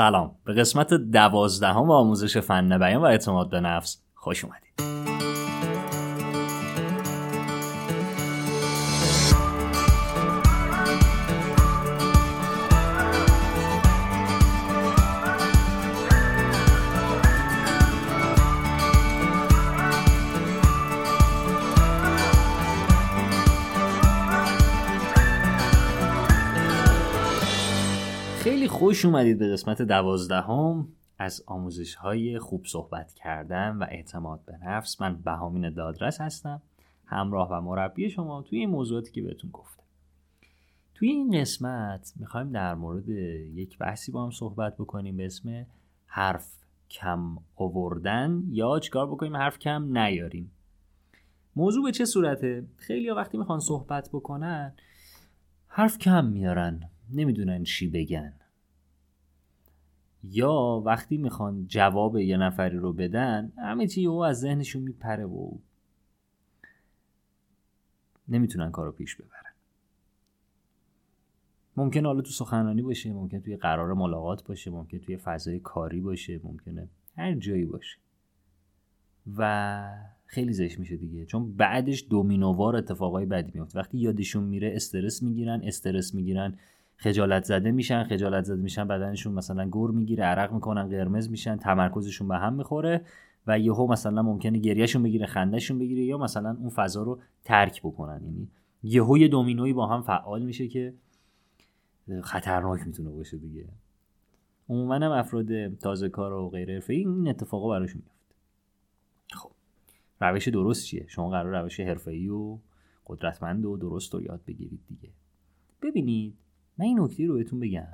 سلام. به قسمت دوازدهم آموزش فن بیان و اعتماد به نفس خوش اومدید. خوش اومدید به قسمت دوازدهم از آموزش های خوب صحبت کردن و اعتماد به نفس. من بهامین دادرس هستم همراه و مربی شما توی این موضوعاتی که بهتون گفتم. توی این قسمت می‌خوایم در مورد یک بحثی با هم صحبت بکنیم به اسم حرف کم آوردن. یا چیکار بکنیم حرف کم نیاریم. موضوع به چه صورته؟ خیلی وقتی می‌خوان صحبت بکنن حرف کم میارن. نمی‌دونن چی بگن. یا وقتی می‌خوان جواب یه نفری رو بدن همه چی او از ذهنشون میپره و نمی‌تونن کارو پیش ببرن. ممکن حالا تو سخنرانی باشه ممکن توی قرار ملاقات باشه ممکن توی فضای کاری باشه ممکنه هر جایی باشه. و خیلی زشت میشه دیگه چون بعدش دومینووار اتفاقای بدی میفته. وقتی یادشون میره استرس می‌گیرن استرس می‌گیرن. خجالت زده میشن خجالت زده میشن بدنشون مثلا گور می‌گیره عرق می‌کنن قرمز میشن تمرکزشون به هم می‌خوره و یهو مثلا ممکنه گریهشون بگیره خندهشون بگیره یا مثلا اون فضا رو ترک بکنن. یعنی یهو یه دومینوی با هم فعال میشه که خطرناک می‌تونه باشه دیگه. عموما هم افراد تازه کار و غیر حرفه‌ای این اتفاقا براشون میفته خب روش درست چیه؟ شما قرار روش حرفه‌ای و قدرتمند و درست رو یاد بگیرید دیگه. ببینید من این نکته رو بهتون بگم.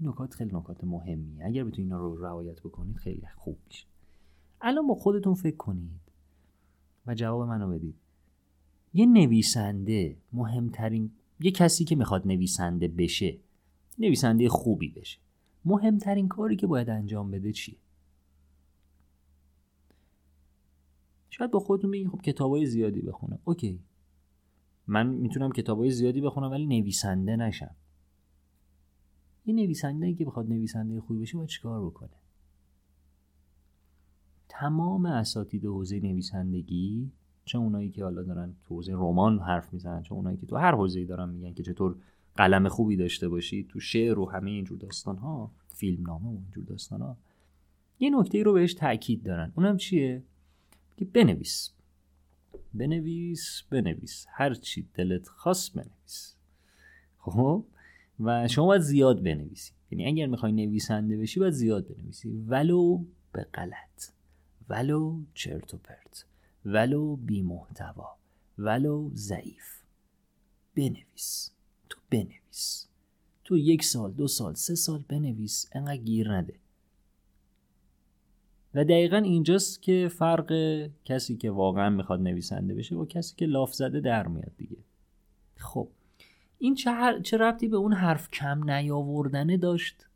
نکات خیلی نکات مهمیه. اگر بتونید اینا رو رعایت بکنید خیلی خوب میشه. الان با خودتون فکر کنید و جواب منو بدید. یه نویسنده مهمترین یه کسی که می‌خواد نویسنده بشه نویسنده خوبی بشه مهمترین کاری که باید انجام بده چیه؟ شاید با خودتون بگید خب کتابای زیادی بخونم اوکی. من می‌تونم کتابای زیادی بخونم ولی نویسنده نشم. یه نویسنده که بخواد نویسنده خوبی بشه باید چیکار بکنه؟ تمام اساتید حوزه نویسندگی چه اونایی که حالا دارن تو حوزه رمان حرف می‌زنن چه اونایی که تو هر حوزه‌ای دارن میگن که چطور قلم خوبی داشته باشی تو شعر و همه اینجور داستان ها فیلم نامه و اینجور داستان ها یه نکته رو بهش تاکید دارن. اونم چیه؟ که بنویس. بنویس بنویس. هر چی دلت خواست بنویس. خب؟ و شما باید زیاد بنویسی. یعنی اگر می‌خوای نویسنده بشی باید زیاد بنویسی. ولو به غلط. ولو چرت و پرت. ولو بی محتوا. ولو ضعیف. بنویس. تو بنویس. تو یک سال دو سال سه سال بنویس. انقدر گیر نده. و دقیقا اینجاست که فرق کسی که واقعا می‌خواد نویسنده بشه با کسی که لاف زده در میاد دیگه. خب. این چه, هر... چه ربطی به اون حرف کم نیاوردنه داشت؟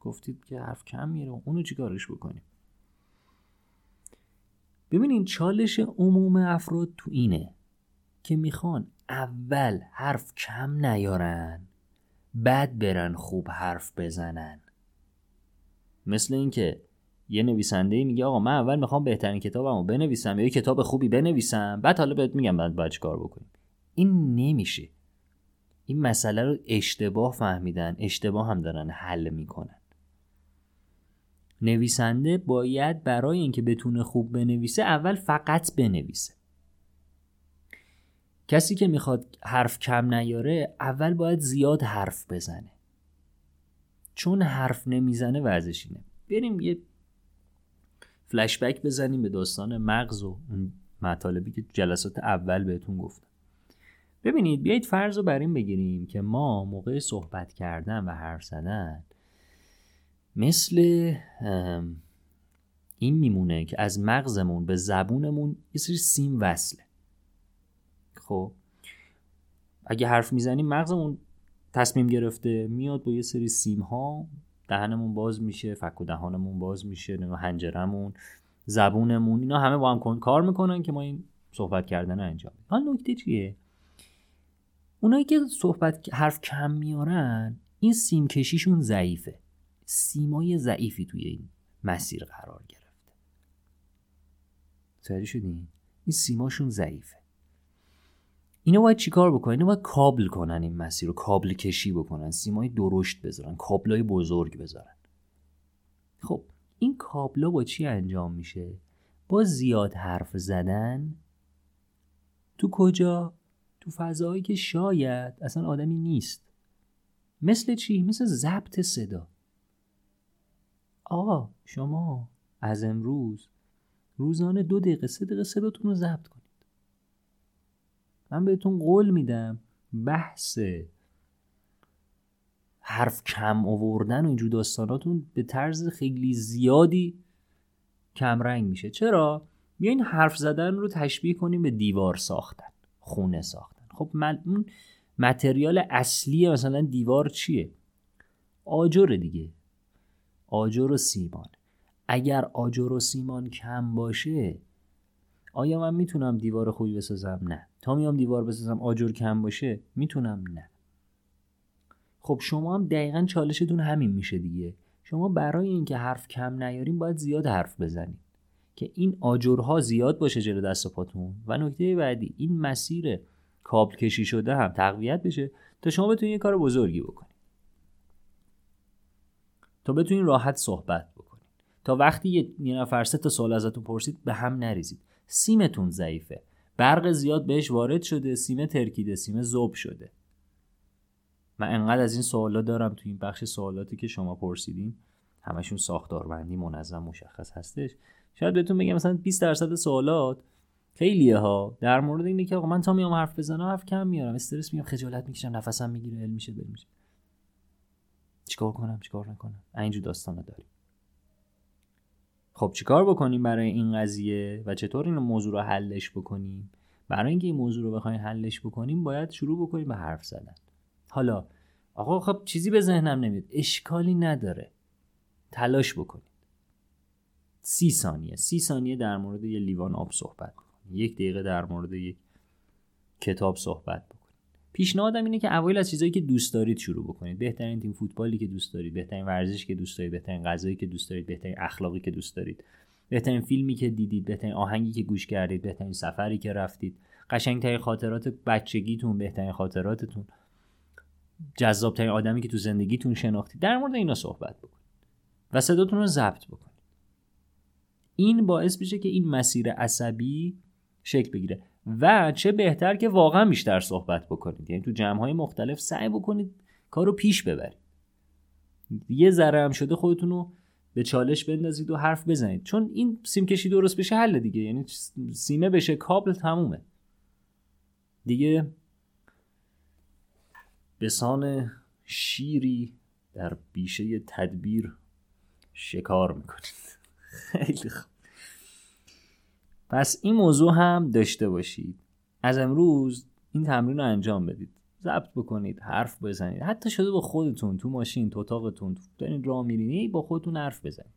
گفتید که حرف کم میره اونو چیکارش بکنیم؟ ببینین چالش عموم افراد تو اینه که می‌خوان اول حرف کم نیارن بعد برن خوب حرف بزنن. مثل اینکه یه نویسنده میگه آقا من اول می‌خوام بهترین کتابمو بنویسم یا یه کتاب خوبی بنویسم بعد حالا بهت میگم بعد باید کار بکنیم. این نمیشه. این مسئله رو اشتباه فهمیدن اشتباه هم دارن حل می‌کنن. نویسنده باید برای اینکه بتونه خوب بنویسه اول فقط بنویسه. کسی که می‌خواد حرف کم نیاره اول باید زیاد حرف بزنه. چون حرف نمی‌زنه ورزش اینه. بریم یه فلشبک بزنیم به داستان مغز و اون مطالبی که جلسات اول بهتون گفتم. ببینید بیایید فرض رو بر این بگیریم که ما موقع صحبت کردن و حرف زدن مثل این میمونه که از مغزمون به زبونمون یه سری سیم وصله. خب؟ اگه حرف می‌زنیم مغزمون تصمیم گرفته میاد با یه سری سیم ها دهنمون باز میشه فک و دهانمون باز میشه نه هنجرمون زبونمون اینا همه با هم کار می‌کنن که ما این صحبت کردن انجام حال نکته چیه؟ اونایی که صحبت حرف کم میارن این سیم کشیشون ضعیفه. سیمای ضعیفی توی این مسیر قرار گرفته. متوجه شدین این سیماشون ضعیفه. اینا باید چیکار بکنن؟ اینا باید کابل کنن این مسیر رو کابل کشی بکنن سیمای درشت بذارن کابلای بزرگ بذارن. خب این کابلا با چی انجام میشه؟ با زیاد حرف زدن. تو کجا؟ تو فضایی که شاید اصلا آدمی نیست. مثل چی؟ مثل ضبط صدا. آقا شما از امروز روزانه دو دقیقه سه دقیقه صداتون رو ضبط کنید. من بهتون قول میدم بحث حرف کم آوردن و اینجور داستاناتون به طرز خیلی زیادی کمرنگ میشه. چرا؟ بیاین حرف زدن رو تشبیه کنیم به دیوار ساختن خونه ساختن. خب من اون متریال اصلی مثلا دیوار چیه؟ آجر دیگه. آجر و سیمان. اگر آجر و سیمان کم باشه آیا من می‌تونم دیوار خوبی بسازم؟ نه. تا میام دیوار بسازم آجر کم باشه؟ می‌تونم نه. خب شما هم دقیقا چالشتون همین میشه دیگه. شما برای اینکه حرف کم نیاریم باید زیاد حرف بزنید که این آجرها زیاد باشه جلو دست و پاتون. و نکته بعدی این مسیر کابل کشی شده هم تقویت بشه تا شما بتونید یه کار بزرگی بکنید تا بتونید راحت صحبت بکنید تا وقتی یه نفر سه تا سوال ازتون پرسید به هم نریزید. سیمتون ضعیفه. برق زیاد بهش وارد شده سیم ترکیده سیم زوب شده. من انقدر از این سوالا دارم تو این بخش سوالاتی که شما پرسیدین. همشون ساختاربندی منظم مشخص هستش. شاید بهتون بگم مثلا 20 درصد سوالات خیلیه ها. در مورد اینه که آقا من تا میام حرف بزنم حرف کم میارم. استرس میگم خجالت می‌کشم نفسم می‌گیره علم میشه بریم. میشه چیکار کنم؟ چیکار نکنم؟ اینجور داستانا داریم. خب چیکار بکنیم برای این قضیه و چطور این موضوع رو حلش بکنیم؟ برای اینکه این موضوع رو بخوایم حلش بکنیم باید شروع بکنیم به حرف زدن. حالا آقا خب چیزی به ذهنم نمیاد. اشکالی نداره. تلاش بکنید. سی ثانیه. سی ثانیه در مورد یه لیوان آب صحبت بکنید. یک دقیقه در مورد یک کتاب صحبت بکنید. پیشنهادم اینه که اوایل از چیزایی که دوست دارید شروع بکنید. بهترین تیم فوتبالی که دوست دارید بهترین ورزش که دوست دارید بهترین غذایی که دوست دارید بهترین اخلاقی که دوست دارید. بهترین فیلمی که دیدید بهترین آهنگی که گوش کردید بهترین سفری که رفتید. قشنگترین خاطرات بچگیتون بهترین خاطراتتون. جذابترین آدمی که تو زندگیتون شناختید. در مورد اینا صحبت بکنید و صداتون رو ضبط بکنید. این باعث میشه که این مسیر عصبی شکل بگیره. و چه بهتر که واقعا بیشتر صحبت بکنید. یعنی تو جمع های مختلف سعی بکنید کار رو پیش ببرید. یه ذره هم شده خودتون رو به چالش بندازید و حرف بزنید. چون این سیم کشی درست بشه حل دیگه. یعنی سیمه بشه کابل تمومه. دیگه بسان شیری در بیشه تدبیر شکار می‌کنید. خیلی خوب. پس این موضوع هم داشته باشید. از امروز این تمرین رو انجام بدید. ضبط بکنید حرف بزنید. حتی شده با خودتون تو ماشین تو اتاقتون دارین راه میرین با خودتون حرف بزنید.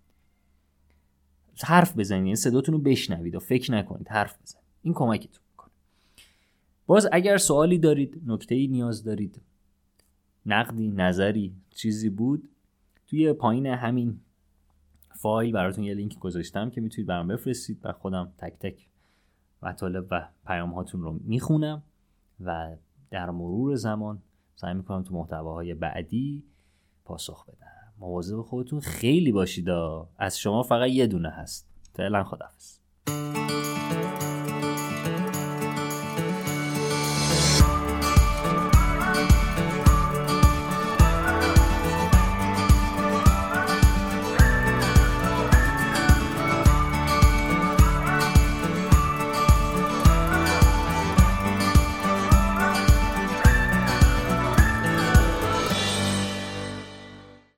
حرف بزنید یعنی صداتون رو بشنوید و فکر نکنید حرف بزنید. این کمکتون می‌کنه. باز اگر سوالی دارید نکته ای نیاز دارید نقدی نظری چیزی بود توی پایین همین فایل براتون یه لینک گذاشتم که می‌تونید برام بفرستید و خودم تک تک مطالب و پیام هاتون رو می‌خونم و در مرور زمان سعی می‌کنم تو محتواهای بعدی پاسخ بدم. مواظب خودتون خیلی باشید از شما فقط یه دونه هست. فعلا خدافظ